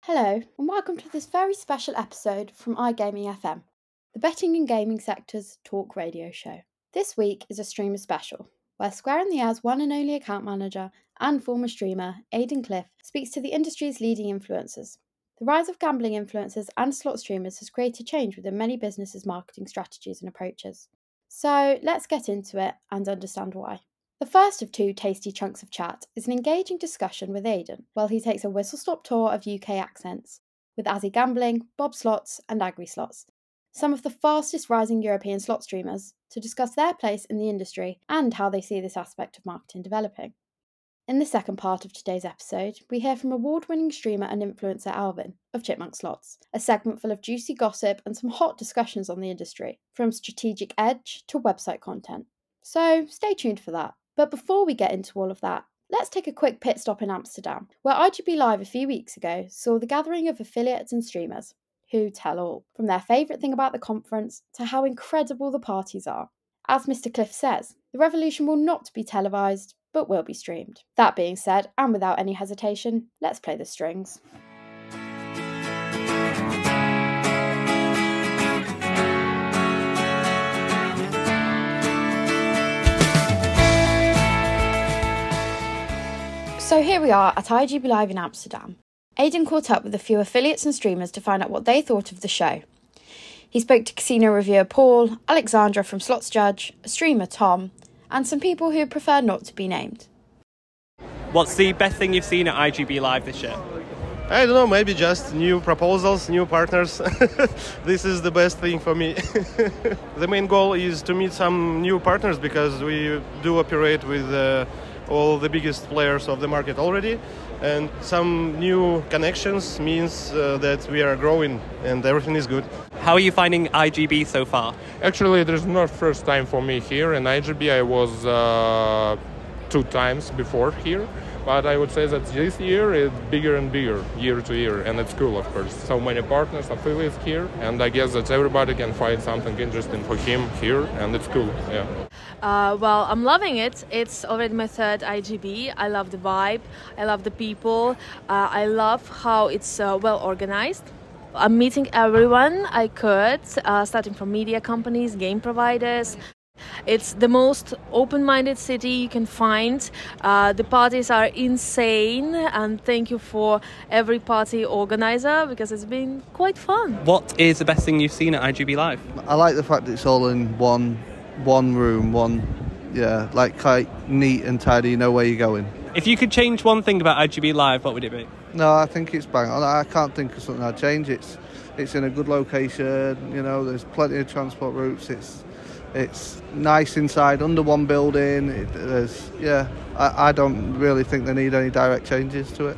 Hello, and welcome to this very special episode from iGaming FM, the betting and gaming sector's talk radio show. This week is a streamer special, where Square and the Air's one and only account manager and former streamer, Aidan Cliff, speaks to the industry's leading influencers. The rise of gambling influencers and slot streamers has created change within many businesses' marketing strategies and approaches. So let's get into it and understand why. The first of two tasty chunks of chat is an engaging discussion with Aidan while he takes a whistle stop tour of UK accents with Azzi Gambling, Bob Slots, and Angry Slots, some of the fastest rising European slot streamers, to discuss their place in the industry and how they see this aspect of marketing developing. In the second part of today's episode, we hear from award winning streamer and influencer Alvin of Chipmonkz Slots, a segment full of juicy gossip and some hot discussions on the industry, from strategic edge to website content. So stay tuned for that. But before we get into all of that, let's take a quick pit stop in Amsterdam, where IGB Live a few weeks ago saw the gathering of affiliates and streamers who tell all, from their favourite thing about the conference to how incredible the parties are. As Mr. Cliff says, the revolution will not be televised, but will be streamed. That being said, and without any hesitation, let's play the strings. So here we are at IGB Live in Amsterdam. Aidan caught up with a few affiliates and streamers to find out what they thought of the show. He spoke to casino reviewer Paul, Alexandra from Slots Judge, streamer Tom, and some people who prefer not to be named. What's the best thing you've seen at IGB Live this year? I don't know, maybe just new proposals, new partners. this is the best thing for me. the main goal is to meet some new partners because we do operate with uh, all the biggest players of the market already. And some new connections means uh, that we are growing and everything is good. How are you finding IGB so far? Actually, there's not first time for me here in IGB. I was uh, two times before here but I would say that this year is bigger and bigger year to year, and it's cool, of course. So many partners, affiliates here, and I guess that everybody can find something interesting for him here, and it's cool. Yeah. Uh, well, I'm loving it. It's already my third IGB. I love the vibe. I love the people. Uh, I love how it's uh, well organized. I'm meeting everyone I could, uh, starting from media companies, game providers, it's the most open minded city you can find. Uh, the parties are insane, and thank you for every party organizer because it's been quite fun. What is the best thing you've seen at IGB Live? I like the fact that it's all in one one room, one yeah, like quite neat and tidy. You know where you're going. If you could change one thing about IGB Live, what would it be? No, I think it's bang on. I can't think of something I'd change. It's it's in a good location. You know, there's plenty of transport routes. It's it's nice inside, under one building. It, there's, yeah, I, I don't really think they need any direct changes to it.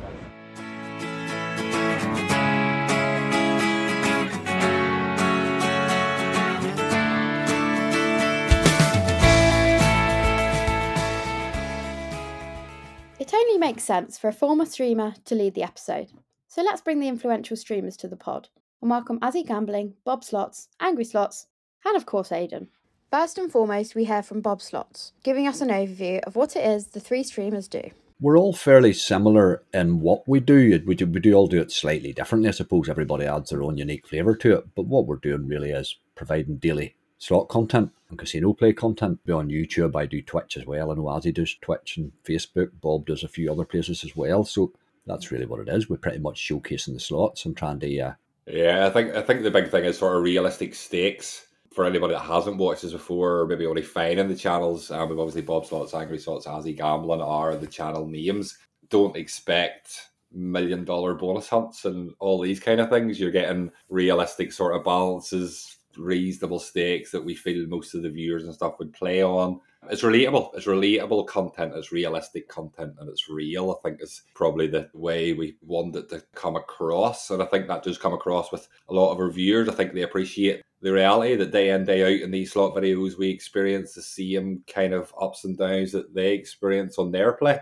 It only makes sense for a former streamer to lead the episode. So let's bring the influential streamers to the pod and welcome Azzi Gambling, Bob Slots, Angry Slots, and of course Aidan. First and foremost, we hear from Bob Slots, giving us an overview of what it is the three streamers do. We're all fairly similar in what we do. We do, we do all do it slightly differently. I suppose everybody adds their own unique flavour to it. But what we're doing really is providing daily slot content and casino play content. Be on YouTube, I do Twitch as well. I know Azzi does Twitch and Facebook. Bob does a few other places as well. So that's really what it is. We're pretty much showcasing the slots and trying to. Uh, yeah, I think I think the big thing is sort of realistic stakes for anybody that hasn't watched this before, or maybe only finding the channels, um, we've obviously Bob Slots, Angry Slots, Azzi Gambling are the channel names. Don't expect million dollar bonus hunts and all these kind of things. You're getting realistic sort of balances, reasonable stakes that we feel most of the viewers and stuff would play on. It's relatable. It's relatable content. It's realistic content, and it's real. I think is probably the way we want it to come across, and I think that does come across with a lot of our viewers. I think they appreciate the reality that day in day out in these slot videos we experience the same kind of ups and downs that they experience on their play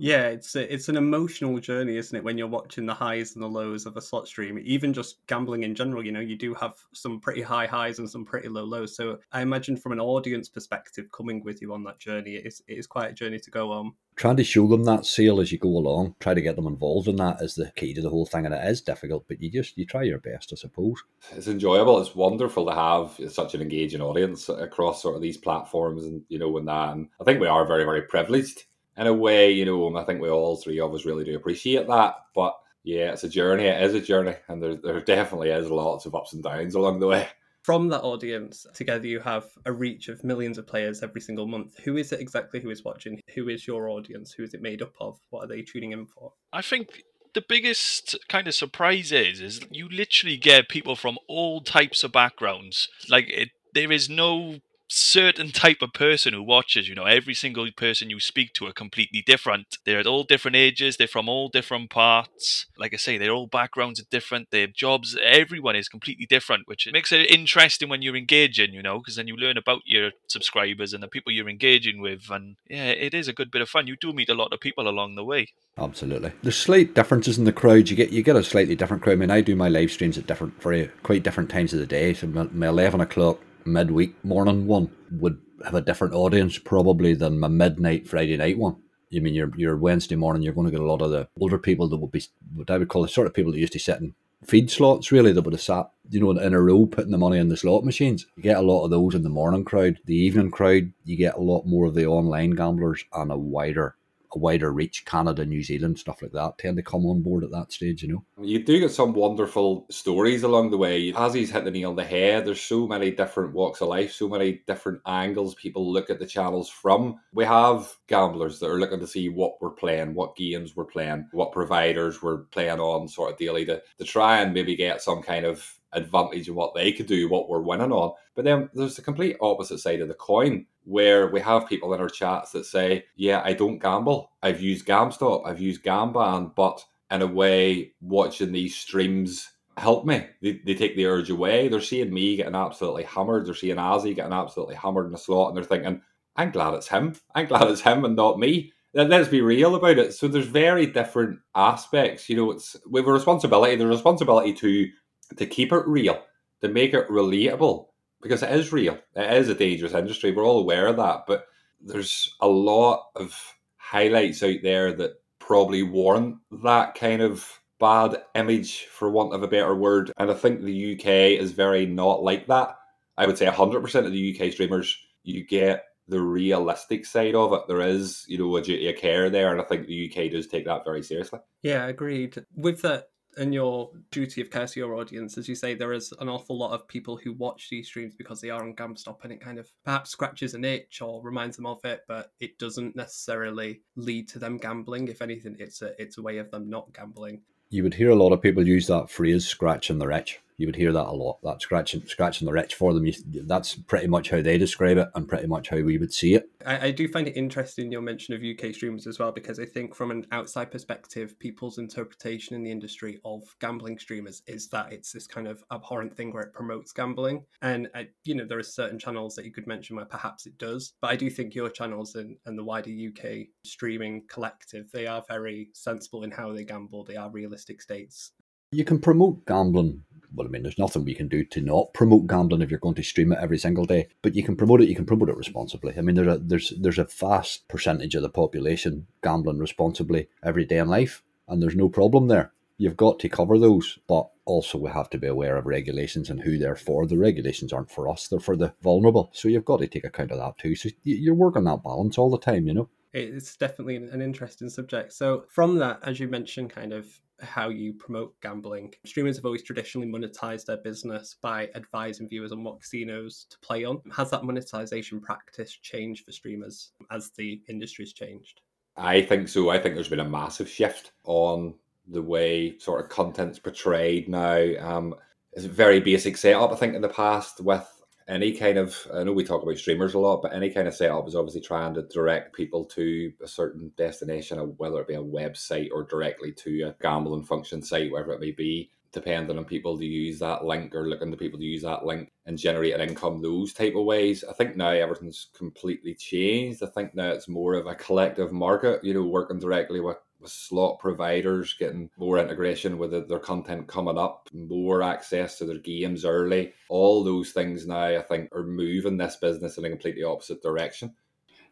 Yeah, it's a, it's an emotional journey, isn't it? When you're watching the highs and the lows of a slot stream, even just gambling in general, you know, you do have some pretty high highs and some pretty low lows. So I imagine from an audience perspective, coming with you on that journey, it is, it is quite a journey to go on. Trying to show them that seal as you go along, try to get them involved in that is the key to the whole thing, and it is difficult, but you just you try your best, I suppose. It's enjoyable. It's wonderful to have such an engaging audience across sort of these platforms, and you know, and that. And I think we are very, very privileged in a way, you know, and I think we all three of us really do appreciate that. But yeah, it's a journey. It is a journey, and there there definitely is lots of ups and downs along the way. From that audience, together you have a reach of millions of players every single month. Who is it exactly who is watching? Who is your audience? Who is it made up of? What are they tuning in for? I think the biggest kind of surprise is is you literally get people from all types of backgrounds. Like it, there is no certain type of person who watches. You know, every single person you speak to are completely different. They're at all different ages. They're from all different parts. Like I say, their all backgrounds are different. Their jobs, everyone is completely different, which makes it interesting when you're engaging. You know, because then you learn about your subscribers and the people you're engaging with, and yeah, it is a good bit of fun. You do meet a lot of people along the way. Absolutely. There's slight differences in the crowds. You get you get a slightly different crowd. I mean, I do my live streams at different, very quite different times of the day. So my, my eleven o'clock midweek morning one would have a different audience probably than my midnight Friday night one. You mean your your Wednesday morning you're going to get a lot of the older people that would be what I would call the sort of people that used to sit in feed slots really that would have sat you know in a row putting the money in the slot machines. You get a lot of those in the morning crowd. The evening crowd you get a lot more of the online gamblers and a wider a wider reach, Canada, New Zealand, stuff like that, tend to come on board at that stage, you know. You do get some wonderful stories along the way. Azzi's hit the nail on the head, there's so many different walks of life, so many different angles people look at the channels from. We have gamblers that are looking to see what we're playing, what games we're playing, what providers we're playing on sort of daily to, to try and maybe get some kind of advantage of what they could do, what we're winning on. But then there's the complete opposite side of the coin where we have people in our chats that say, Yeah, I don't gamble. I've used GamStop, I've used Gamban, but in a way, watching these streams help me. They, they take the urge away. They're seeing me getting absolutely hammered. They're seeing Azzi getting absolutely hammered in the slot, and they're thinking, I'm glad it's him. I'm glad it's him and not me. Let's be real about it. So there's very different aspects. You know, it's have a responsibility. the responsibility to to keep it real, to make it relatable, because it is real. It is a dangerous industry. We're all aware of that. But there's a lot of highlights out there that probably warrant that kind of bad image, for want of a better word. And I think the UK is very not like that. I would say 100% of the UK streamers, you get the realistic side of it. There is, you know, a duty of care there. And I think the UK does take that very seriously. Yeah, agreed. With that and your duty of care to your audience, as you say, there is an awful lot of people who watch these streams because they are on GamStop and it kind of perhaps scratches an itch or reminds them of it, but it doesn't necessarily lead to them gambling. If anything, it's a it's a way of them not gambling. You would hear a lot of people use that phrase "scratching the itch." You would hear that a lot. That scratching scratching the itch for them. You, that's pretty much how they describe it, and pretty much how we would see it. I, I, do find it interesting your mention of UK streamers as well, because I think from an outside perspective, people's interpretation in the industry of gambling streamers is that it's this kind of abhorrent thing where it promotes gambling, and I, you know there are certain channels that you could mention where perhaps it does, but I do think your channels and, and the wider UK streaming collective they are very sensible in how they gamble. They are realistic states. You can promote gambling well, I mean, there's nothing we can do to not promote gambling if you're going to stream it every single day. But you can promote it. You can promote it responsibly. I mean, there's a there's there's a vast percentage of the population gambling responsibly every day in life, and there's no problem there. You've got to cover those, but also we have to be aware of regulations and who they're for. The regulations aren't for us; they're for the vulnerable. So you've got to take account of that too. So you're working that balance all the time, you know it's definitely an interesting subject. So, from that, as you mentioned, kind of how you promote gambling, streamers have always traditionally monetized their business by advising viewers on what casinos to play on. Has that monetization practice changed for streamers as the industry's changed? I think so. I think there's been a massive shift on the way sort of content's portrayed now. Um, it's a very basic setup, I think, in the past with any kind of I know we talk about streamers a lot, but any kind of setup is obviously trying to direct people to a certain destination, whether it be a website or directly to a gambling function site, wherever it may be. depending on people to use that link or looking to people to use that link and generate an income those type of ways. I think now everything's completely changed. I think now it's more of a collective market, you know, working directly with with slot providers getting more integration with their content coming up, more access to their games early. All those things now, I think, are moving this business in a completely opposite direction.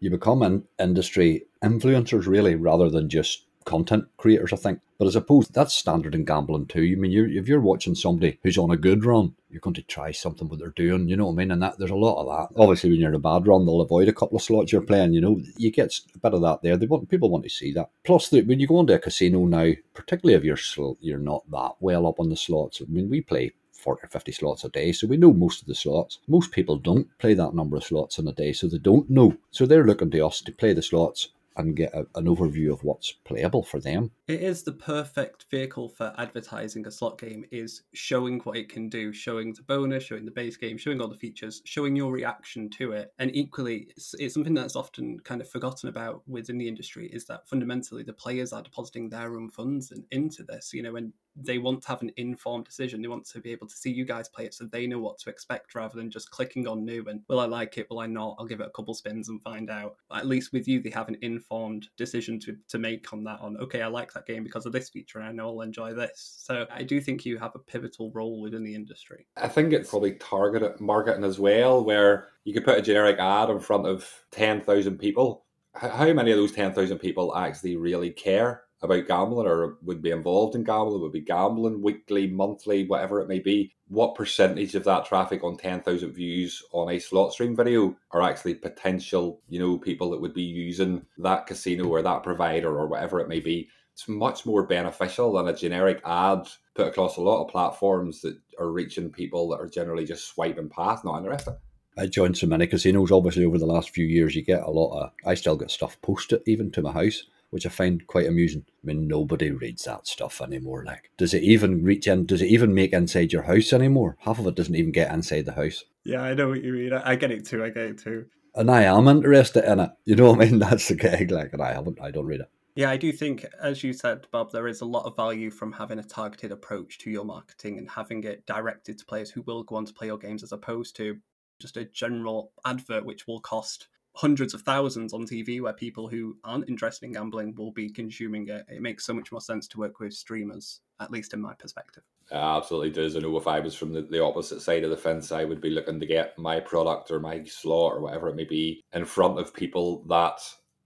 You become an industry influencers, really, rather than just content creators, I think. But I suppose that's standard in gambling too. I mean, you're, if you're watching somebody who's on a good run, you're going to try something what they're doing. You know what I mean? And that there's a lot of that. Obviously, when you're in a bad run, they'll avoid a couple of slots you're playing. You know, you get a bit of that there. They want people want to see that. Plus, the, when you go into a casino now, particularly if you're you're not that well up on the slots. I mean, we play 40 or 50 slots a day. So we know most of the slots. Most people don't play that number of slots in a day, so they don't know. So they're looking to us to play the slots and get a, an overview of what's playable for them. It is the perfect vehicle for advertising a slot game is showing what it can do, showing the bonus, showing the base game, showing all the features, showing your reaction to it. And equally, it's, it's something that's often kind of forgotten about within the industry is that fundamentally the players are depositing their own funds in, into this, you know, and they want to have an informed decision. They want to be able to see you guys play it so they know what to expect rather than just clicking on new and will I like it, will I not? I'll give it a couple spins and find out. At least with you, they have an informed decision to, to make on that on okay, I like that game because of this feature and I know I'll enjoy this. So I do think you have a pivotal role within the industry. I think it's probably targeted marketing as well, where you could put a generic ad in front of ten thousand people. How many of those ten thousand people actually really care about gambling or would be involved in gambling, would be gambling weekly, monthly, whatever it may be, what percentage of that traffic on 10,000 views on a slot stream video are actually potential, you know, people that would be using that casino or that provider or whatever it may be. It's much more beneficial than a generic ad put across a lot of platforms that are reaching people that are generally just swiping past, not interested. I joined so many casinos, obviously, over the last few years. You get a lot of, I still get stuff posted even to my house which I find quite amusing. I mean, nobody reads that stuff anymore. Like, does it even reach in? Does it even make inside your house anymore? Half of it doesn't even get inside the house. Yeah, I know what you mean. I get it too. I get it too. And I am interested in it. You know what I mean? That's the gag. Like, and I haven't. I don't read it. Yeah, I do think, as you said, Bob, there is a lot of value from having a targeted approach to your marketing and having it directed to players who will go on to play your games as opposed to just a general advert which will cost hundreds of thousands on TV where people who aren't interested in gambling will be consuming it. It makes so much more sense to work with streamers, at least in my perspective. It absolutely does. I know if I was from the, the opposite side of the fence, I would be looking to get my product or my slot or whatever it may be in front of people that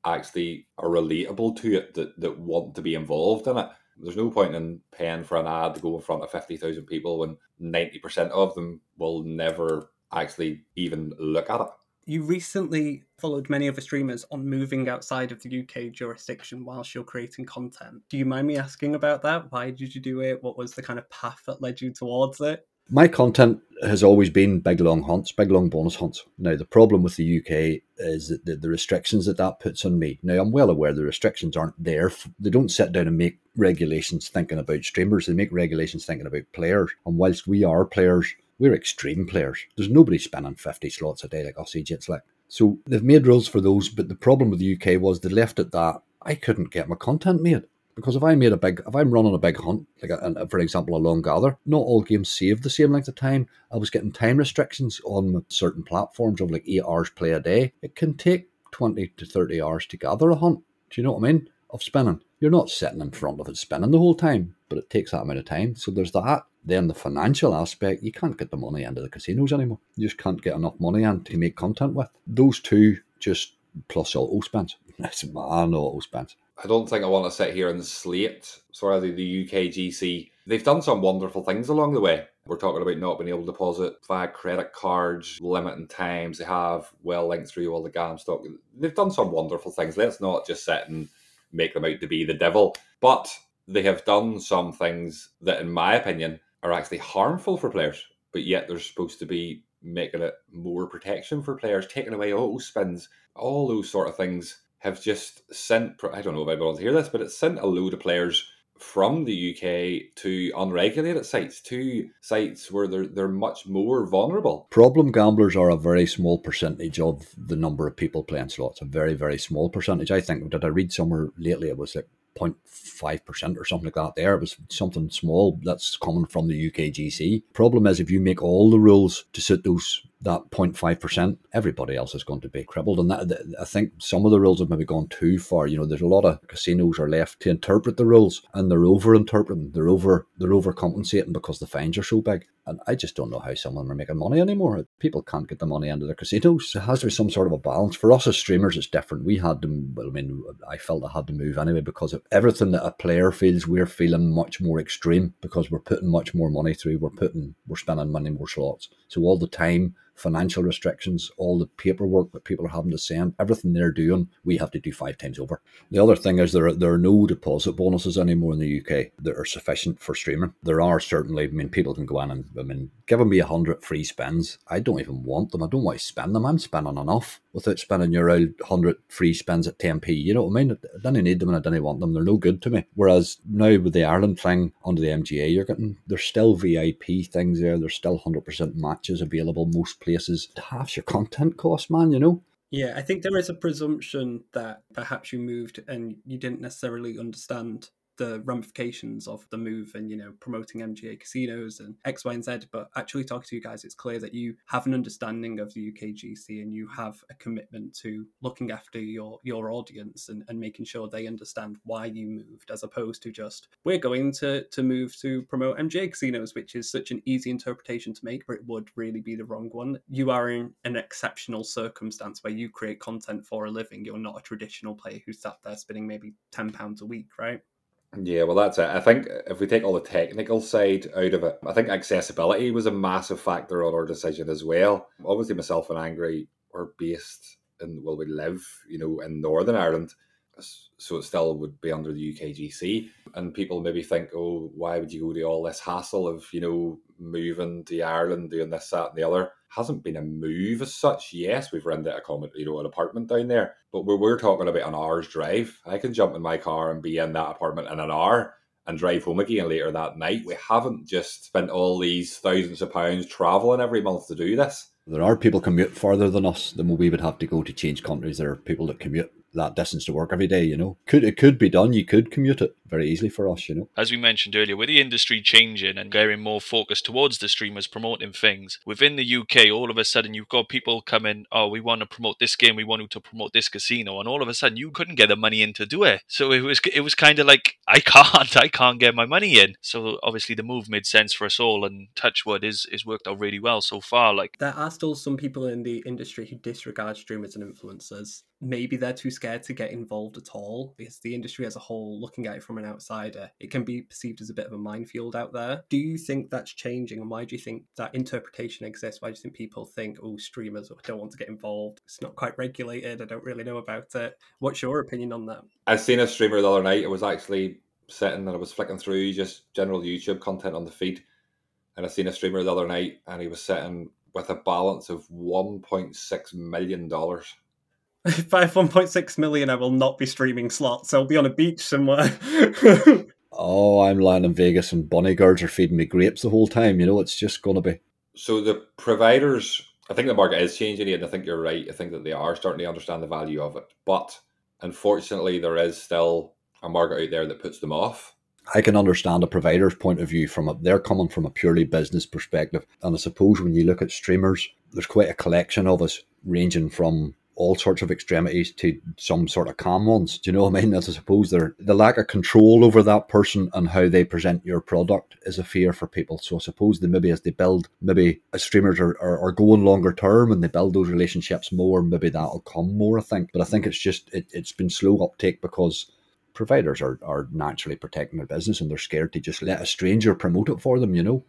actually are relatable to it, that, that want to be involved in it. There's no point in paying for an ad to go in front of 50,000 people when 90% of them will never actually even look at it you recently followed many other streamers on moving outside of the UK jurisdiction whilst you're creating content. Do you mind me asking about that? Why did you do it? What was the kind of path that led you towards it? My content has always been big long hunts, big long bonus hunts. Now, the problem with the UK is that the, the restrictions that that puts on me. Now, I'm well aware the restrictions aren't there. They don't sit down and make regulations thinking about streamers, they make regulations thinking about players. And whilst we are players, we're extreme players. There's nobody spinning 50 slots a day like us Egypt's like. So they've made rules for those, but the problem with the UK was they left it that I couldn't get my content made. Because if I made a big, if I'm running a big hunt, like a, a, for example a long gather, not all games save the same length of time. I was getting time restrictions on certain platforms of like eight hours play a day. It can take twenty to thirty hours to gather a hunt. Do you know what I mean? Of spinning, you're not sitting in front of it spinning the whole time, but it takes that amount of time. So there's that. Then the financial aspect, you can't get the money into the casinos anymore. You just can't get enough money in to make content with. Those two just plus auto spins. It's man auto spins. I don't think I want to sit here and slate sort of the, the UK GC. They've done some wonderful things along the way. We're talking about not being able to deposit via credit cards, limiting times. They have well linked through all the GamStop. They've done some wonderful things. Let's not just sit and make them out to be the devil. But they have done some things that, in my opinion, are actually harmful for players, but yet they're supposed to be making it more protection for players, taking away auto spins, all those sort of things have just sent. I don't know if I want to hear this, but it's sent a load of players from the UK to unregulated sites, to sites where they're they're much more vulnerable. Problem gamblers are a very small percentage of the number of people playing slots. A very very small percentage. I think. Did I read somewhere lately? It was like 0.5% or something like that there. It was something small that's coming from the UKGC. Problem is, if you make all the rules to suit those that 0.5%, everybody else is going to be crippled. And that, I think some of the rules have maybe gone too far. You know, there's a lot of casinos are left to interpret the rules and they're over interpreting, they're over they're overcompensating because the fines are so big. And I just don't know how some of them are making money anymore. People can't get the money into their casinos. It has to be some sort of a balance. For us as streamers, it's different. We had to, I mean, I felt I had to move anyway because of everything that a player feels, we're feeling much more extreme because we're putting much more money through. We're putting, we're spending money more slots. So all the time financial restrictions, all the paperwork that people are having to send, everything they're doing, we have to do five times over. The other thing is there are, there are no deposit bonuses anymore in the UK that are sufficient for streaming. There are certainly, I mean, people can go in and, I mean, giving me a hundred free spins, I don't even want them. I don't want to spend them. I'm spending enough without spending your old hundred free spins at 10p. You know what I mean? I didn't need them and I didn't want them. They're no good to me. Whereas now with the Ireland thing under the MGA, you're getting, there's still VIP things there. There's still 100% matches available most places places half your content cost, man, you know? Yeah, I think there is a presumption that perhaps you moved and you didn't necessarily understand the ramifications of the move and you know promoting MGA casinos and X, Y, and Z. But actually talking to you guys, it's clear that you have an understanding of the UKGC and you have a commitment to looking after your your audience and, and making sure they understand why you moved, as opposed to just we're going to to move to promote MGA casinos, which is such an easy interpretation to make, but it would really be the wrong one. You are in an exceptional circumstance where you create content for a living. You're not a traditional player who sat there spinning maybe ten pounds a week, right? Yeah, well, that's it. I think if we take all the technical side out of it, I think accessibility was a massive factor on our decision as well. Obviously, myself and Angry are based in, well, we live, you know, in Northern Ireland. So it still would be under the UKGC. And people maybe think, oh, why would you go to all this hassle of, you know, moving to Ireland, doing this, that, and the other? hasn't been a move as such. Yes, we've rented a comment, you know, an apartment down there, but we're, we're talking about an hour's drive. I can jump in my car and be in that apartment in an hour and drive home again later that night. We haven't just spent all these thousands of pounds traveling every month to do this. There are people commute farther than us than we would have to go to change countries. There are people that commute that distance to work every day. You know, could it could be done? You could commute it very easily for us. You know, as we mentioned earlier, with the industry changing and getting more focused towards the streamers promoting things within the UK, all of a sudden you've got people coming. Oh, we want to promote this game. We want to promote this casino, and all of a sudden you couldn't get the money in to do it. So it was it was kind of like I can't I can't get my money in. So obviously the move made sense for us all, and Touchwood is is worked out really well so far. Like there are still some people in the industry who disregard streamers and influencers maybe they're too scared to get involved at all because the industry as a whole, looking at it from an outsider, it can be perceived as a bit of a minefield out there. Do you think that's changing, and why do you think that interpretation exists? Why do you think people think, oh, streamers don't want to get involved? It's not quite regulated. I don't really know about it. What's your opinion on that? I seen a streamer the other night. It was actually sitting and I was flicking through just general YouTube content on the feed, and I seen a streamer the other night, and he was sitting with a balance of 1.6 million dollars if I have 1.6 million, I will not be streaming slots. I'll be on a beach somewhere. oh, I'm lying in Vegas and bunny girls are feeding me grapes the whole time. You know, it's just going to be. So the providers, I think the market is changing, and I think you're right. I think that they are starting to understand the value of it. But unfortunately, there is still a market out there that puts them off. I can understand a provider's point of view from a, they're coming from a purely business perspective. And I suppose when you look at streamers, there's quite a collection of us ranging from all sorts of extremities to some sort of calm ones. Do you know what I mean? As I suppose they're, the lack of control over that person and how they present your product is a fear for people. So I suppose that maybe as they build, maybe as streamers are, are, are going longer term and they build those relationships more, maybe that'll come more, I think. But I think it's just, it, it's been slow uptake because providers are, are naturally protecting their business and they're scared to just let a stranger promote it for them, you know?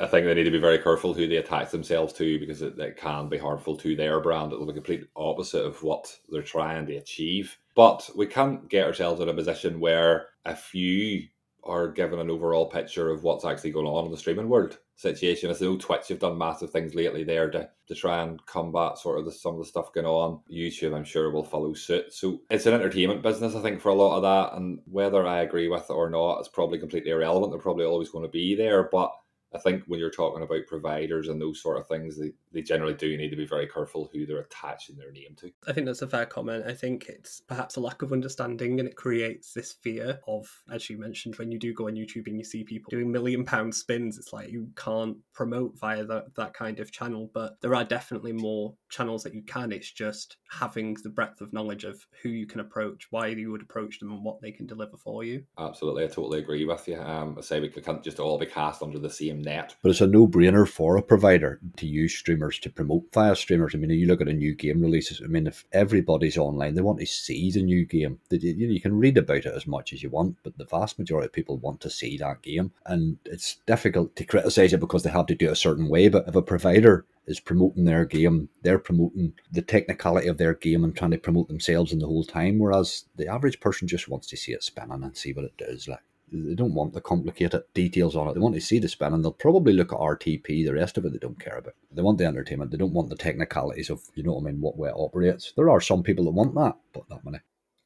I think they need to be very careful who they attach themselves to because it, it can be harmful to their brand. It'll be complete opposite of what they're trying to achieve. But we can't get ourselves in a position where if you are given an overall picture of what's actually going on in the streaming world situation. As know Twitch have done massive things lately there to, to try and combat sort of the, some of the stuff going on. YouTube, I'm sure, will follow suit. So it's an entertainment business, I think, for a lot of that. And whether I agree with it or not is probably completely irrelevant. They're probably always going to be there. But I think when you're talking about providers and those sort of things, they, they generally do need to be very careful who they're attaching their name to. I think that's a fair comment. I think it's perhaps a lack of understanding and it creates this fear of, as you mentioned, when you do go on YouTube and you see people doing million pound spins, it's like you can't promote via that, that kind of channel. But there are definitely more channels that you can. It's just having the breadth of knowledge of who you can approach, why you would approach them, and what they can deliver for you. Absolutely. I totally agree with you. Um, I say we can't just all be cast under the same net. But it's a no brainer for a provider to use streamers to promote via streamers. I mean, you look at a new game releases. I mean, if everybody's online, they want to see the new game. You, you can read about it as much as you want, but the vast majority of people want to see that game. And it's difficult to criticize it because they have to do it a certain way. But if a provider is promoting their game, they're promoting the technicality of their game and trying to promote themselves in the whole time. Whereas the average person just wants to see it spinning and see what it does. Like they don't want the complicated details on it. They want to see the spin, and they'll probably look at RTP. The rest of it, they don't care about. They want the entertainment. They don't want the technicalities of, you know what I mean, what way it operates. There are some people that want that, but not many.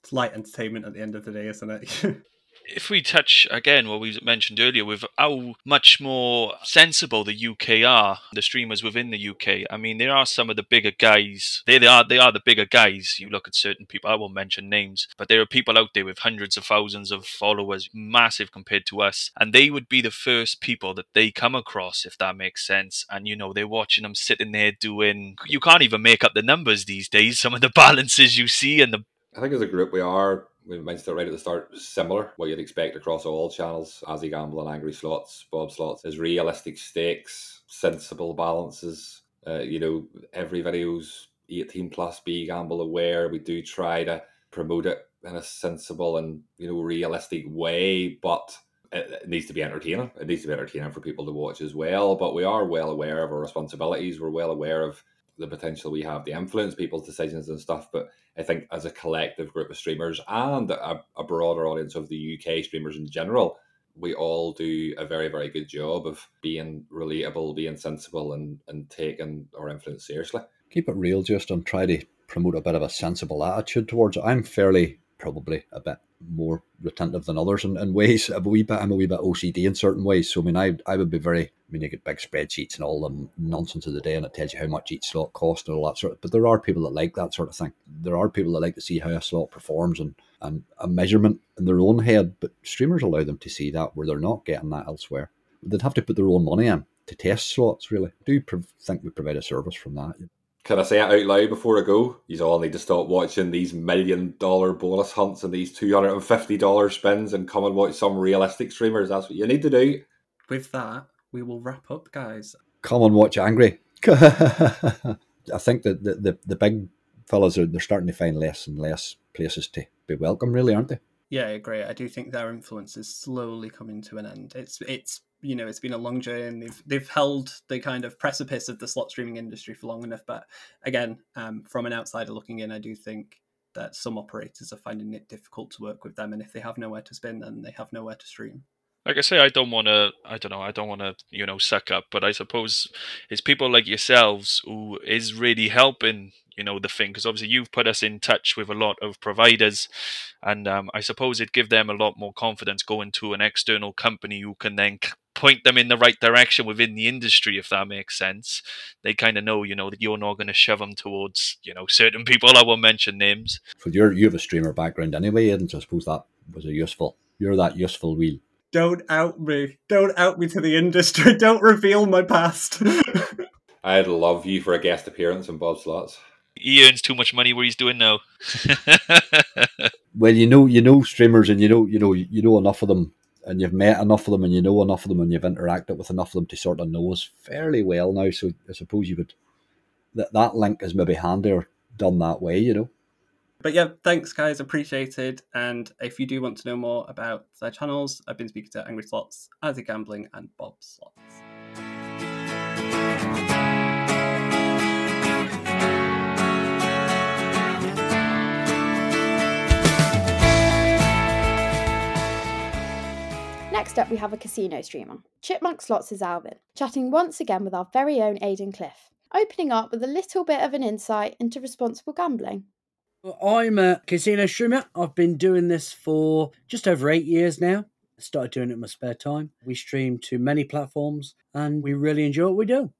It's light entertainment at the end of the day, isn't it? if we touch again what we mentioned earlier with how much more sensible the UK are, the streamers within the UK. I mean, there are some of the bigger guys. They, they are they are the bigger guys. You look at certain people. I won't mention names, but there are people out there with hundreds of thousands of followers, massive compared to us, and they would be the first people that they come across, if that makes sense. And you know, they're watching them sitting there doing. You can't even make up the numbers these days. Some of the balances you see and the. I think as a group we are we mentioned it right at the start, similar. What you'd expect across all channels, Azzi Gamble and Angry Slots, Bob Slots, is realistic stakes, sensible balances. Uh, you know, every video's 18 plus BeGambleAware. We do try to promote it in a sensible and, you know, realistic way, but it, needs to be entertaining. It needs to be entertaining for people to watch as well. But we are well aware of our responsibilities. We're well aware of the potential we have to influence people's decisions and stuff. But I think as a collective group of streamers and a, a broader audience of the UK streamers in general, we all do a very, very good job of being relatable, being sensible, and, and taking our influence seriously. Keep it real, just try to promote a bit of a sensible attitude towards it. I'm fairly probably a bit more retentive than others in, in ways. I'm A wee bit, I'm a wee bit OCD in certain ways. So I mean, I I would be very. I mean, you get big spreadsheets and all the nonsense of the day, and it tells you how much each slot costs and all that sort of. But there are people that like that sort of thing. There are people that like to see how a slot performs and and a measurement in their own head. But streamers allow them to see that where they're not getting that elsewhere. They'd have to put their own money in to test slots. Really, I do think we provide a service from that. Can I say it out loud before I go? You all need to stop watching these million dollar bonus hunts and these two hundred and fifty dollar spins and come and watch some realistic streamers. That's what you need to do. With that, we will wrap up, guys. Come and watch Angry. I think that the, the, the big fellas are they're starting to find less and less places to be welcome, really, aren't they? Yeah, I agree. I do think their influence is slowly coming to an end. It's it's you know it's been a long journey and they've they've held the kind of precipice of the slot streaming industry for long enough but again um, from an outsider looking in i do think that some operators are finding it difficult to work with them and if they have nowhere to spin then they have nowhere to stream like I say, I don't want to. I don't know. I don't want to, you know, suck up. But I suppose it's people like yourselves who is really helping, you know, the thing. Because obviously you've put us in touch with a lot of providers, and um, I suppose it give them a lot more confidence going to an external company who can then point them in the right direction within the industry, if that makes sense. They kind of know, you know, that you're not going to shove them towards, you know, certain people. I won't mention names. For your, you have a streamer background anyway, and so I suppose that was a useful. You're that useful wheel don't out me. Don't out me to the industry. Don't reveal my past. I'd love you for a guest appearance in Bob Slots. He earns too much money where he's doing now. well, you know, you know streamers, and you know, you know, you know enough of them, and you've met enough of them, and you know enough of them, and you've interacted with enough of them to sort of know us fairly well now. So I suppose you would that that link is maybe handier done that way, you know but yeah, thanks guys, appreciated. And if you do want to know more about their channels, I've been speaking to Angry Slots, Azzi Gambling, and Bob Slots. Next up, we have a casino streamer. Chipmonkz Slots is Alvin, chatting once again with our very own Aidan Cliff, opening up with a little bit of an insight into responsible gambling. I'm a casino streamer. I've been doing this for just over eight years now. started doing it in my spare time. We stream to many platforms and we really enjoy what we do.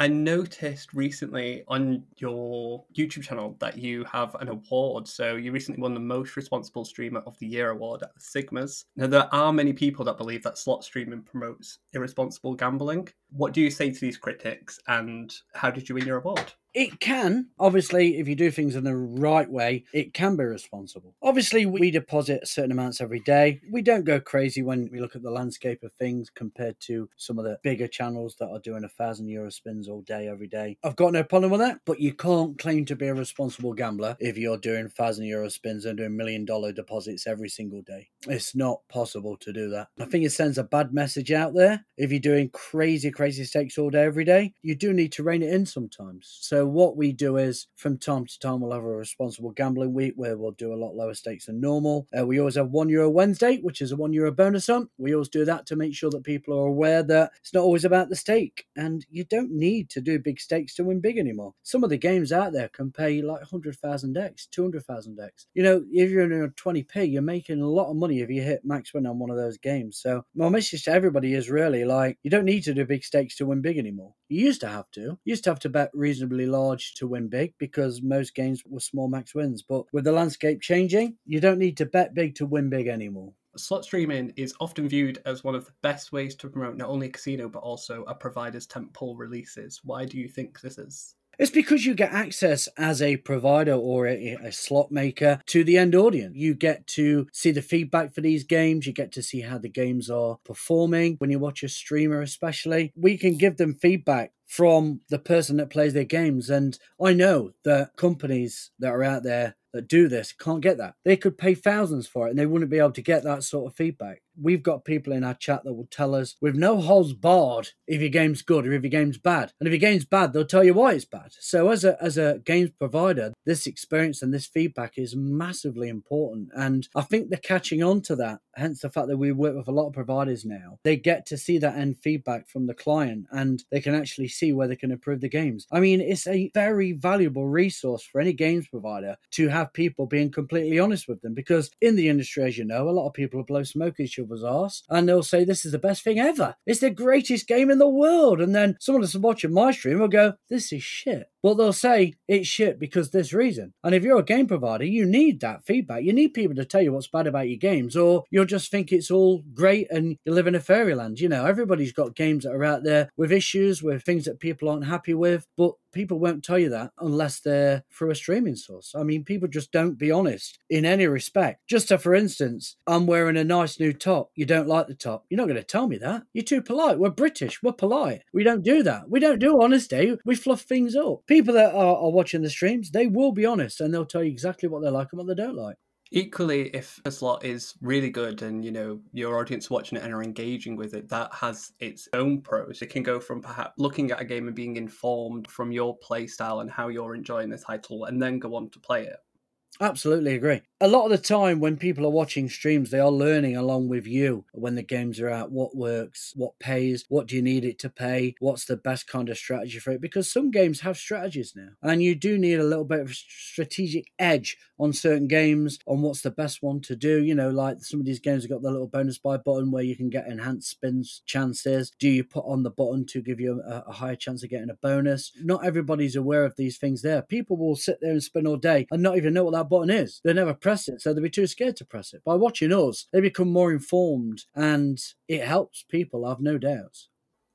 I noticed recently on your YouTube channel that you have an award. So you recently won the Most Responsible Streamer of the Year award at the Sigmas. Now, there are many people that believe that slot streaming promotes irresponsible gambling. What do you say to these critics and how did you win your award? It can, obviously, if you do things in the right way, it can be responsible. Obviously, we deposit certain amounts every day. We don't go crazy when we look at the landscape of things compared to some of the bigger channels that are doing a thousand euro spins all day, every day. I've got no problem with that, but you can't claim to be a responsible gambler if you're doing thousand euro spins and doing million dollar deposits every single day. It's not possible to do that. I think it sends a bad message out there. If you're doing crazy, crazy stakes all day, every day, you do need to rein it in sometimes. So, what we do is from time to time, we'll have a responsible gambling week where we'll do a lot lower stakes than normal. Uh, we always have one euro Wednesday, which is a one euro bonus hunt. We always do that to make sure that people are aware that it's not always about the stake and you don't need to do big stakes to win big anymore. Some of the games out there can pay like 100,000 X, 200,000 X. You know, if you're in a 20p, you're making a lot of money if you hit max win on one of those games. So, my message to everybody is really like, you don't need to do big stakes to win big anymore. You used to have to. You used to have to bet reasonably large to win big because most games were small max wins. But with the landscape changing, you don't need to bet big to win big anymore. Slot streaming is often viewed as one of the best ways to promote not only a casino but also a provider's tentpole releases. Why do you think this is? It's because you get access as a provider or a, a, slot maker to the end audience. You get to see the feedback for these games. You get to see how the games are performing. When you watch a streamer, especially, we can give them feedback from the person that plays their games. And I know that companies that are out there that do this can't get that. They could pay thousands for it and they wouldn't be able to get that sort of feedback. We've got people in our chat that will tell us with no holds barred if your game's good or if your game's bad. And if your game's bad, they'll tell you why it's bad. So as a as a games provider, this experience and this feedback is massively important. And I think they're catching on to that. Hence the fact that we work with a lot of providers now. They get to see that end feedback from the client and they can actually see where they can improve the games. I mean, it's a very valuable resource for any games provider to have people being completely honest with them because in the industry, as you know, a lot of people blow smoke each other's ass and they'll say this is the best thing ever. It's the greatest game in the world. And then someone that's watching my stream will go, this is shit. But they'll say it's shit because this reason. And if you're a game provider, you need that feedback. You need people to tell you what's bad about your games, or you'll just think it's all great and you live in a fairyland. You know, everybody's got games that are out there with issues, with things that people aren't happy with. But people won't tell you that unless they're through a streaming source. I mean, people just don't be honest in any respect. Just to, for instance, I'm wearing a nice new top. You don't like the top. You're not going to tell me that. You're too polite. We're British. We're polite. We don't do that. We don't do honesty. We fluff things up. People that are, are watching the streams, they will be honest and they'll tell you exactly what they like and what they don't like. Equally, if a slot is really good and you know your audience watching it and are engaging with it, that has its own pros. It can go from perhaps looking at a game and being informed from your play style and how you're enjoying the title, and then go on to play it. Absolutely agree. A lot of the time, when people are watching streams, they are learning along with you when the games are out what works, what pays, what do you need it to pay, what's the best kind of strategy for it. Because some games have strategies now, and you do need a little bit of strategic edge on certain games on what's the best one to do. You know, like some of these games have got the little bonus buy button where you can get enhanced spins chances. Do you put on the button to give you a, a higher chance of getting a bonus? Not everybody's aware of these things there. People will sit there and spin all day and not even know what that button is. They never press it, so they'd be too scared to press it. By watching us, they become more informed and it helps people, I've no doubts.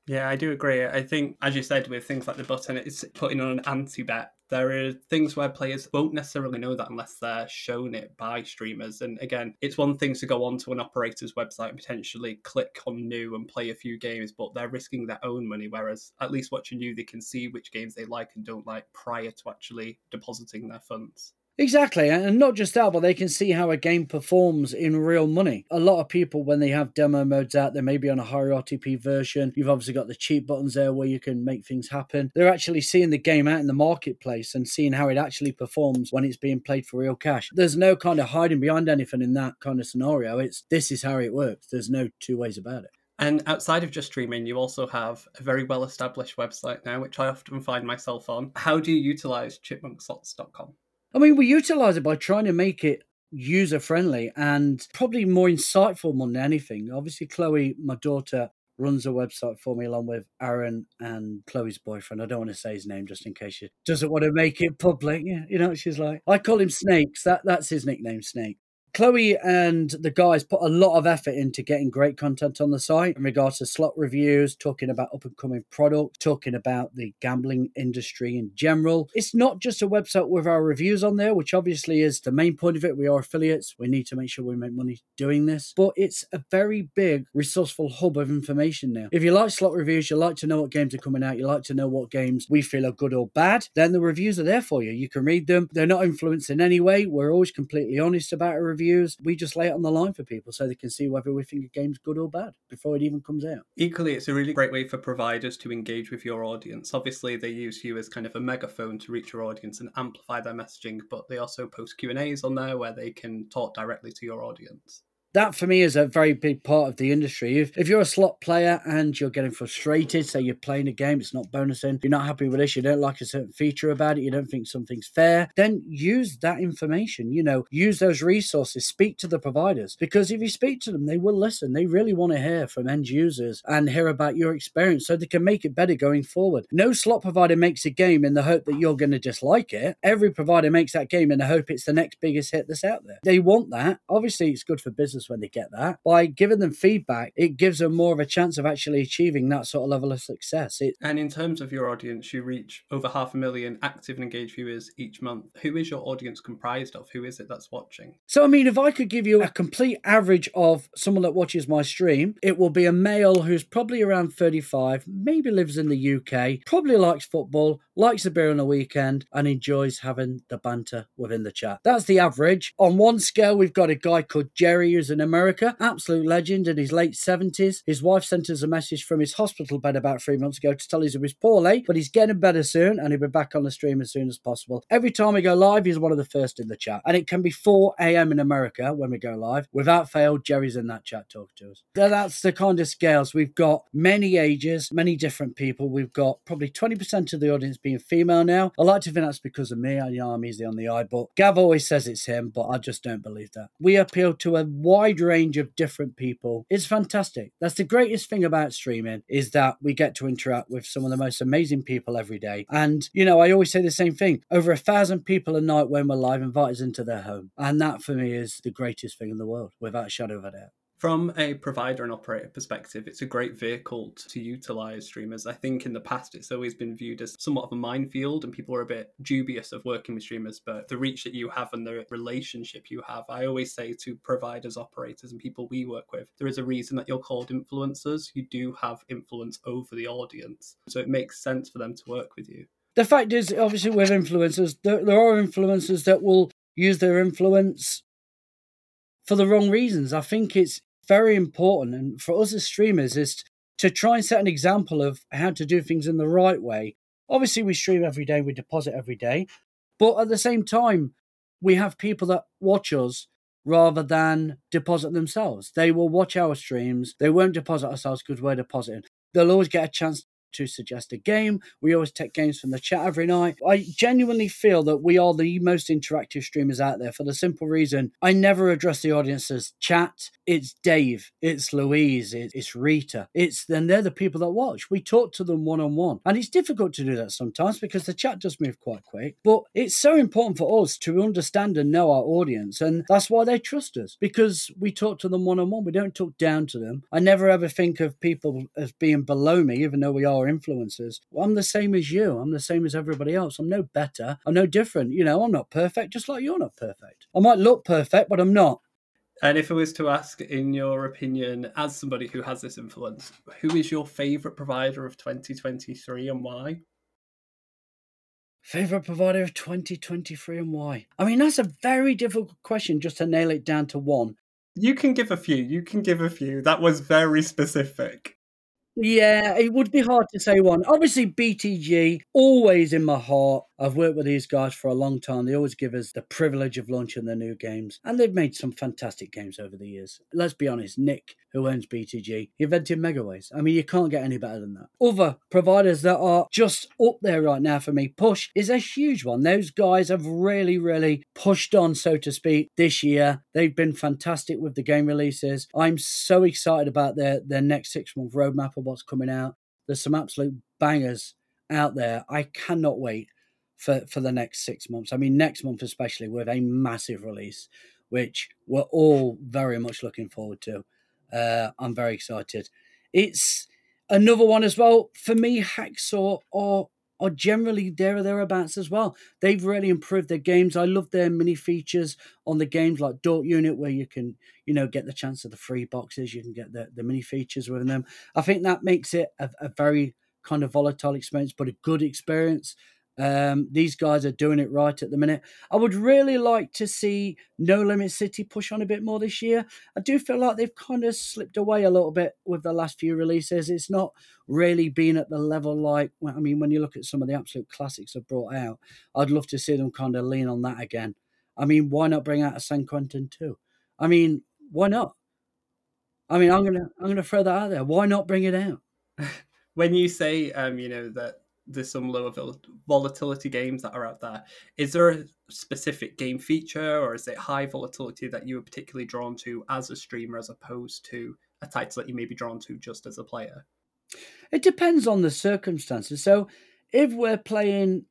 Yeah, I do agree. I think, as you said, with things like the button, it's putting on an ante bet. There are things where players won't necessarily know that unless they're shown it by streamers. And again, it's one thing to go onto an operator's website and potentially click on new and play a few games, but they're risking their own money. Whereas at least watching you, they can see which games they like and don't like prior to actually depositing their funds. Exactly, and not just that, but they can see how a game performs in real money. A lot of people, when they have demo modes out, they may be on a higher RTP version. You've obviously got the cheap buttons there where you can make things happen. They're actually seeing the game out in the marketplace and seeing how it actually performs when it's being played for real cash. There's no kind of hiding behind anything in that kind of scenario. It's this is how it works. There's no two ways about it. And outside of just streaming, you also have a very well established website now, which I often find myself on. How do you utilize chipmunkslots.com? I mean, we utilize it by trying to make it user friendly and probably more insightful more than anything. Obviously, Chloe, my daughter, runs a website for me along with Aaron and Chloe's boyfriend. I don't want to say his name just in case she doesn't want to make it public. Yeah, you know, she's like, I call him Snakes. That that's his nickname, Snake. Chloe and the guys put a lot of effort into getting great content on the site in regards to slot reviews, talking about up and coming products, talking about the gambling industry in general. It's not just a website with our reviews on there, which obviously is the main point of it. We are affiliates. We need to make sure we make money doing this, but it's a very big, resourceful hub of information now. If you like slot reviews, you like to know what games are coming out, you like to know what games we feel are good or bad, then the reviews are there for you. You can read them. They're not influenced in any way. We're always completely honest about a review reviews, we just lay it on the line for people so they can see whether we think a game's good or bad before it even comes out. Equally, it's a really great way for providers to engage with your audience. Obviously, they use you as kind of a megaphone to reach your audience and amplify their messaging, but they also post Q and A's on there where they can talk directly to your audience that for me is a very big part of the industry. If, if you're a slot player and you're getting frustrated, say you're playing a game, it's not bonusing, you're not happy with this, you don't like a certain feature about it, you don't think something's fair, then use that information. You know, use those resources, speak to the providers because if you speak to them, they will listen. They really want to hear from end users and hear about your experience so they can make it better going forward. No slot provider makes a game in the hope that you're going to dislike it. Every provider makes that game in the hope it's the next biggest hit that's out there. They want that. Obviously, it's good for business when they get that. By giving them feedback, it gives them more of a chance of actually achieving that sort of level of success. It, and in terms of your audience, you reach over half a million active and engaged viewers each month. Who is your audience comprised of? Who is it that's watching? So, I mean, if I could give you a complete average of someone that watches my stream, it will be a male who's probably around 35, maybe lives in the UK, probably likes football, likes a beer on a weekend, and enjoys having the banter within the chat. That's the average. On one scale, we've got a guy called Jerry who's in America, absolute legend in his late 70s. His wife sent us a message from his hospital bed about three months ago to tell us he was poorly, but he's getting better soon and he'll be back on the stream as soon as possible. Every time we go live, he's one of the first in the chat. And it can be 4 a.m. in America when we go live. Without fail, Jerry's in that chat talking to us. That's the kind of scales. We've got many ages, many different people. We've got probably 20% of the audience being female now. I like to think that's because of me. I know I'm easy on the eye, but Gav always says it's him, but I just don't believe that. We appeal to a wide range of different people. It's fantastic. That's the greatest thing about streaming is that we get to interact with some of the most amazing people every day. And, you know, I always say the same thing. Over a thousand people a night when we're live invite us into their home. And that for me is the greatest thing in the world, without a shadow of a doubt. From a provider and operator perspective, it's a great vehicle to utilize streamers. I think in the past it's always been viewed as somewhat of a minefield and people are a bit dubious of working with streamers, but the reach that you have and the relationship you have, I always say to providers, operators, and people we work with, there is a reason that you're called influencers. You do have influence over the audience. So it makes sense for them to work with you. The fact is, obviously, with influencers, there, there are influencers that will use their influence for the wrong reasons. I think it's very important, and for us as streamers, is to try and set an example of how to do things in the right way. Obviously, we stream every day, we deposit every day, but at the same time, we have people that watch us rather than deposit themselves. They will watch our streams, they won't deposit ourselves because we're depositing. They'll always get a chance to suggest a game. We always take games from the chat every night. I genuinely feel that we are the most interactive streamers out there for the simple reason I never address the audience as chat. It's Dave, it's Louise, it's Rita. It's then they're the people that watch. We talk to them one on one. And it's difficult to do that sometimes because the chat does move quite quick. But it's so important for us to understand and know our audience. And that's why they trust us because we talk to them one on one. We don't talk down to them. I never ever think of people as being below me, even though we are influencers. Well, I'm the same as you. I'm the same as everybody else. I'm no better. I'm no different. You know, I'm not perfect, just like you're not perfect. I might look perfect, but I'm not. And if I was to ask, in your opinion, as somebody who has this influence, who is your favourite provider of 2023 and why? Favorite provider of 2023 and why? I mean, that's a very difficult question just to nail it down to one. You can give a few. You can give a few. That was very specific. Yeah, it would be hard to say one. Obviously, BTG always in my heart. I've worked with these guys for a long time. They always give us the privilege of launching their new games, and they've made some fantastic games over the years. Let's be honest, Nick, who owns BTG, invented Megaways. I mean, you can't get any better than that. Other providers that are just up there right now for me, Push is a huge one. Those guys have really, really pushed on, so to speak, this year. They've been fantastic with the game releases. I'm so excited about their, their next six month roadmap of what's coming out. There's some absolute bangers out there. I cannot wait for, for the next six months. I mean, next month especially with a massive release, which we're all very much looking forward to. Uh, I'm very excited. It's another one as well for me. Hacksaw or are generally there or thereabouts as well. They've really improved their games. I love their mini features on the games like Dork Unit, where you can, you know, get the chance of the free boxes. You can get the, the mini features within them. I think that makes it a, a very kind of volatile experience, but a good experience. Um, these guys are doing it right at the minute. I would really like to see Nolimit City push on a bit more this year. I do feel like they've kind of slipped away a little bit with the last few releases. It's not really been at the level like, I mean, when you look at some of the absolute classics they've brought out, I'd love to see them kind of lean on that again. I mean, why not bring out a San Quentin too? I mean, why not? I mean, I'm gonna I'm gonna throw that out there. Why not bring it out? when you say, um, you know, that there's some lower volatility games that are out there. Is there a specific game feature or is it high volatility that you are particularly drawn to as a streamer as opposed to a title that you may be drawn to just as a player? It depends on the circumstances. So if we're playing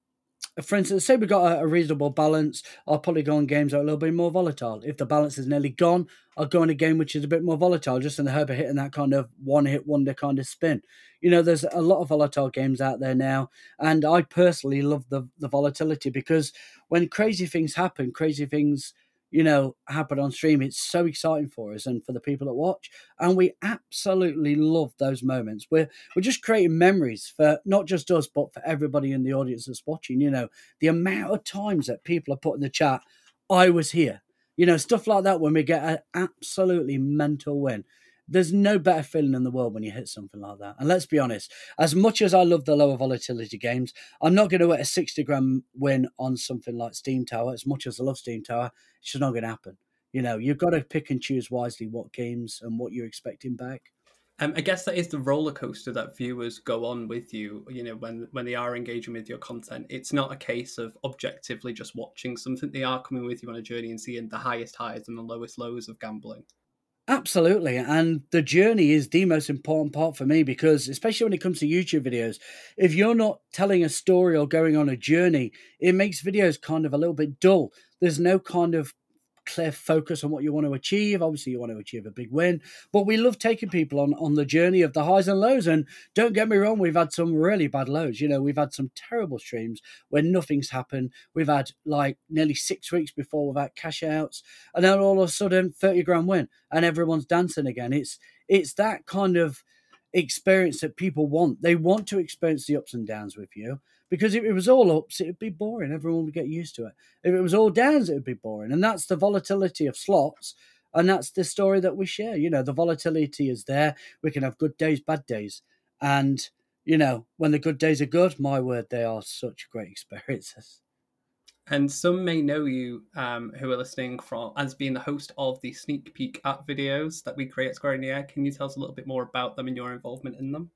for instance, say we've got a, a, reasonable balance, our polygon games are a little bit more volatile. If the balance is nearly gone, I'll go in a game which is a bit more volatile, just in the hope of hitting that kind of one hit wonder kind of spin. You know, there's a lot of volatile games out there now, and I personally love the, the volatility because when crazy things happen, crazy things you know, happen on stream. It's so exciting for us and for the people that watch. And we absolutely love those moments. We're we're just creating memories for not just us, but for everybody in the audience that's watching. You know, the amount of times that people are put in the chat, I was here. You know, stuff like that when we get an absolutely mental win there's no better feeling in the world when you hit something like that. And let's be honest, as much as I love the lower volatility games, I'm not going to get a 60 gram win on something like Steam Tower. As much as I love Steam Tower, it's just not going to happen. You know, you've got to pick and choose wisely what games and what you're expecting back. Um, I guess that is the roller coaster that viewers go on with you. You know, when when they are engaging with your content, it's not a case of objectively just watching something. They are coming with you on a journey and seeing the highest highs and the lowest lows of gambling. Absolutely. And the journey is the most important part for me because, especially when it comes to YouTube videos, if you're not telling a story or going on a journey, it makes videos kind of a little bit dull. There's no kind of clear focus on what you want to achieve. Obviously, you want to achieve a big win, but we love taking people on on the journey of the highs and lows. And don't get me wrong, we've had some really bad lows. You know, we've had some terrible streams where nothing's happened. We've had like nearly six weeks before without cash outs, and then all of a sudden, thirty grand win, and everyone's dancing again. It's it's that kind of experience that people want. They want to experience the ups and downs with you. Because if it was all ups, it would be boring. Everyone would get used to it. If it was all downs, it would be boring. And that's the volatility of slots. And that's the story that we share. You know, the volatility is there. We can have good days, bad days. And, you know, when the good days are good, my word, they are such great experiences. And some may know you um, who are listening from as being the host of the sneak peek at videos that we create at Square in the Air. Can you tell us a little bit more about them and your involvement in them?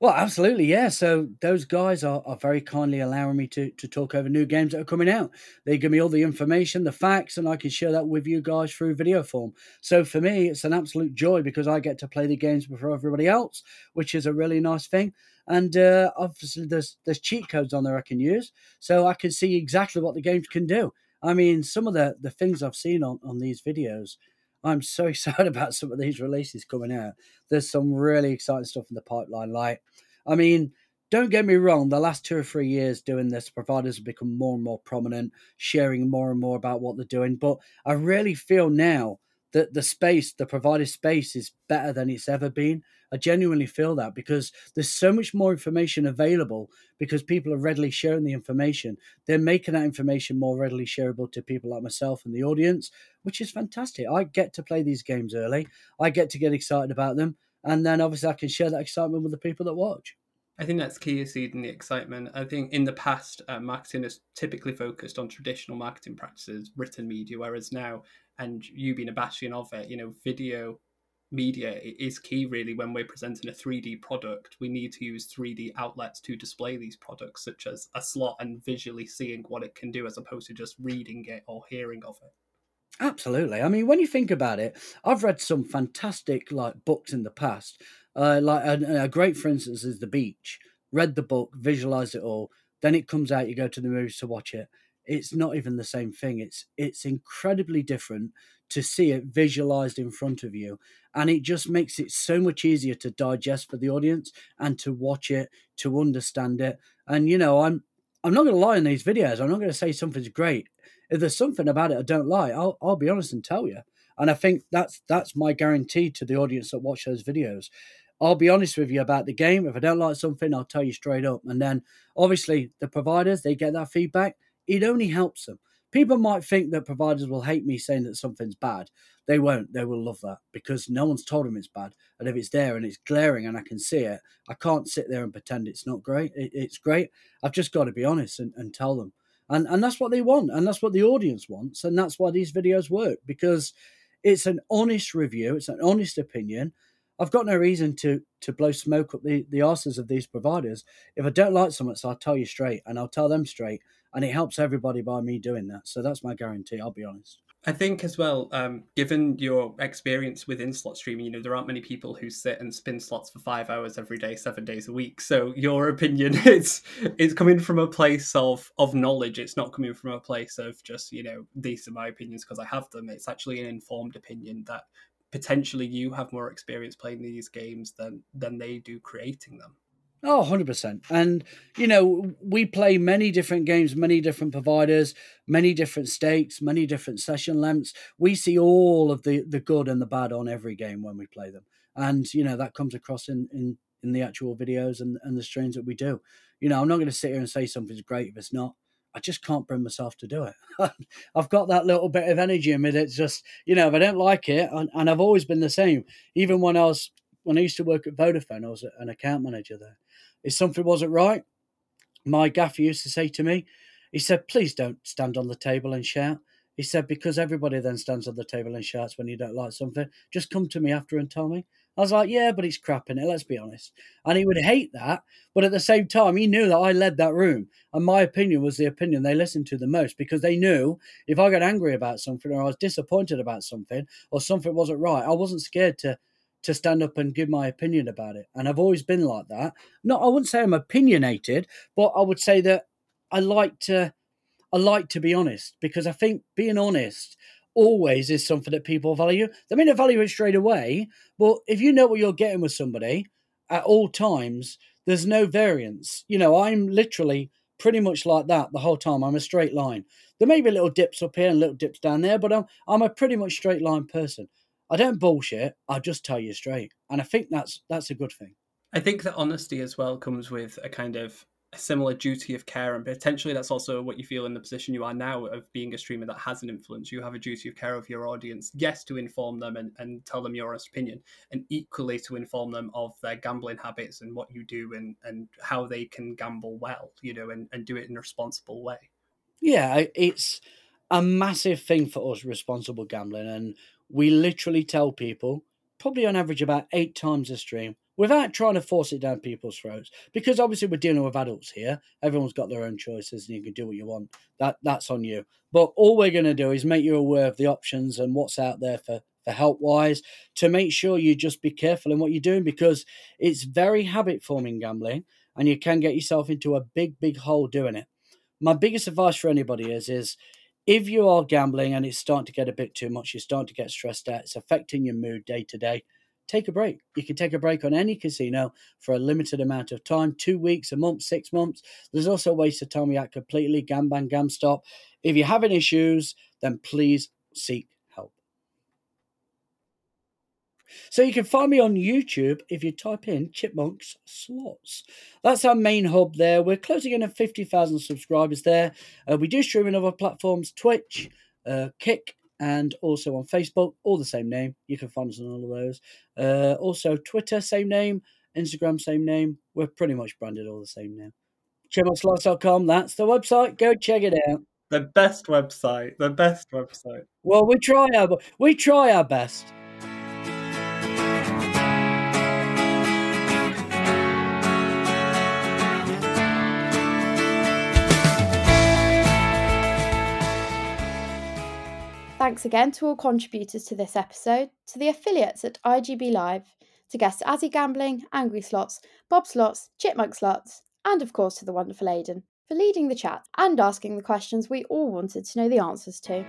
Well, absolutely, yeah. So those guys are, are very kindly allowing me to to talk over new games that are coming out. They give me all the information, the facts, and I can share that with you guys through video form. So for me, it's an absolute joy because I get to play the games before everybody else, which is a really nice thing. And uh, obviously, there's there's cheat codes on there I can use, so I can see exactly what the games can do. I mean, some of the the things I've seen on on these videos I'm so excited about some of these releases coming out. There's some really exciting stuff in the pipeline. Like, I mean, don't get me wrong, the last two or three years doing this, providers have become more and more prominent, sharing more and more about what they're doing. But I really feel now that the space, the provided space, is better than it's ever been. I genuinely feel that because there's so much more information available because people are readily sharing the information. They're making that information more readily shareable to people like myself and the audience, which is fantastic. I get to play these games early, I get to get excited about them, and then obviously I can share that excitement with the people that watch. I think that's key is seeding the excitement. I think in the past, uh, marketing has typically focused on traditional marketing practices, written media, whereas now, and you being a bastion of it, you know, video media is key really when we're presenting a 3D product. We need to use 3D outlets to display these products, such as a slot and visually seeing what it can do as opposed to just reading it or hearing of it. Absolutely. I mean, when you think about it, I've read some fantastic like books in the past. Uh, like a, a great, for instance, is The Beach. Read the book, visualized it all. Then it comes out. You go to the movies to watch it. It's not even the same thing. It's it's incredibly different to see it visualized in front of you, and it just makes it so much easier to digest for the audience and to watch it, to understand it. And you know, I'm I'm not going to lie in these videos. I'm not going to say something's great if there's something about it I don't like, I'll I'll be honest and tell you. And I think that's that's my guarantee to the audience that watch those videos. I'll be honest with you about the game. If I don't like something, I'll tell you straight up. And then obviously the providers, they get that feedback. It only helps them. People might think that providers will hate me saying that something's bad. They won't. They will love that because no one's told them it's bad. And if it's there and it's glaring and I can see it, I can't sit there and pretend it's not great. It, it's great. I've just got to be honest and, and tell them and and that's what they want and that's what the audience wants and that's why these videos work because it's an honest review it's an honest opinion i've got no reason to to blow smoke up the the arses of these providers if i don't like something so i'll tell you straight and i'll tell them straight and it helps everybody by me doing that so that's my guarantee i'll be honest I think as well, um, given your experience within slot streaming, you know there aren't many people who sit and spin slots for five hours every day, seven days a week. So your opinion is is coming from a place of of knowledge. It's not coming from a place of just you know these are my opinions because I have them. It's actually an informed opinion that potentially you have more experience playing these games than than they do creating them. Oh, 100%. And, you know, we play many different games, many different providers, many different stakes, many different session lengths. We see all of the, the good and the bad on every game when we play them. And, you know, that comes across in, in, in the actual videos and, and the streams that we do. You know, I'm not going to sit here and say something's great if it's not. I just can't bring myself to do it. I've got that little bit of energy in me that's just, you know, if I don't like it, and, and I've always been the same. Even when I was, when I used to work at Vodafone, I was an account manager there if something wasn't right, my gaffer used to say to me, he said, please don't stand on the table and shout. He said, because everybody then stands on the table and shouts when you don't like something. Just come to me after and tell me. I was like, yeah, but it's crap in it, let's be honest. And he would hate that. But at the same time, he knew that I led that room. And my opinion was the opinion they listened to the most because they knew if I got angry about something or I was disappointed about something or something wasn't right, I wasn't scared to to stand up and give my opinion about it. And I've always been like that. Not I wouldn't say I'm opinionated, but I would say that I like to I like to be honest because I think being honest always is something that people value. They may not value it straight away, but if you know what you're getting with somebody at all times, there's no variance. You know, I'm literally pretty much like that the whole time. I'm a straight line. There may be little dips up here and little dips down there, but I'm I'm a pretty much straight line person. I don't bullshit. I just tell you straight, and I think that's that's a good thing. I think that honesty as well comes with a kind of a similar duty of care, and potentially that's also what you feel in the position you are now of being a streamer that has an influence. You have a duty of care of your audience, yes, to inform them and, and tell them your honest opinion, and equally to inform them of their gambling habits and what you do and, and how they can gamble well, you know, and, and do it in a responsible way. Yeah, it's a massive thing for us, responsible gambling, and we literally tell people, probably on average about eight times a stream, without trying to force it down people's throats. Because obviously we're dealing with adults here. Everyone's got their own choices and you can do what you want. That that's on you. But all we're gonna do is make you aware of the options and what's out there for for help wise to make sure you just be careful in what you're doing because it's very habit forming gambling and you can get yourself into a big, big hole doing it. My biggest advice for anybody is is if you are gambling and it's starting to get a bit too much, you're starting to get stressed out, it's affecting your mood day to day, take a break. You can take a break on any casino for a limited amount of time two weeks, a month, six months. There's also ways to tell me out completely, Gamban, GamStop. If you're having issues, then please seek so you can find me on YouTube if you type in Chipmonkz Slots. That's our main hub there. We're closing in at 50,000 subscribers there. Uh, we do stream on other platforms Twitch, uh, Kick, and also on Facebook, all the same name. You can find us on all of those. Uh, also, Twitter, same name. Instagram, same name. We're pretty much branded all the same now. Chipmonkzslots.com, that's the website. Go check it out. The best website. The best website. Well, we try our we try our best. Thanks again to all contributors to this episode, to the affiliates at IGB Live, to guests Azzi Gambling, Angry Slots, Bob Slots, Chipmonkz Slots, and of course to the wonderful Aidan for leading the chat and asking the questions we all wanted to know the answers to.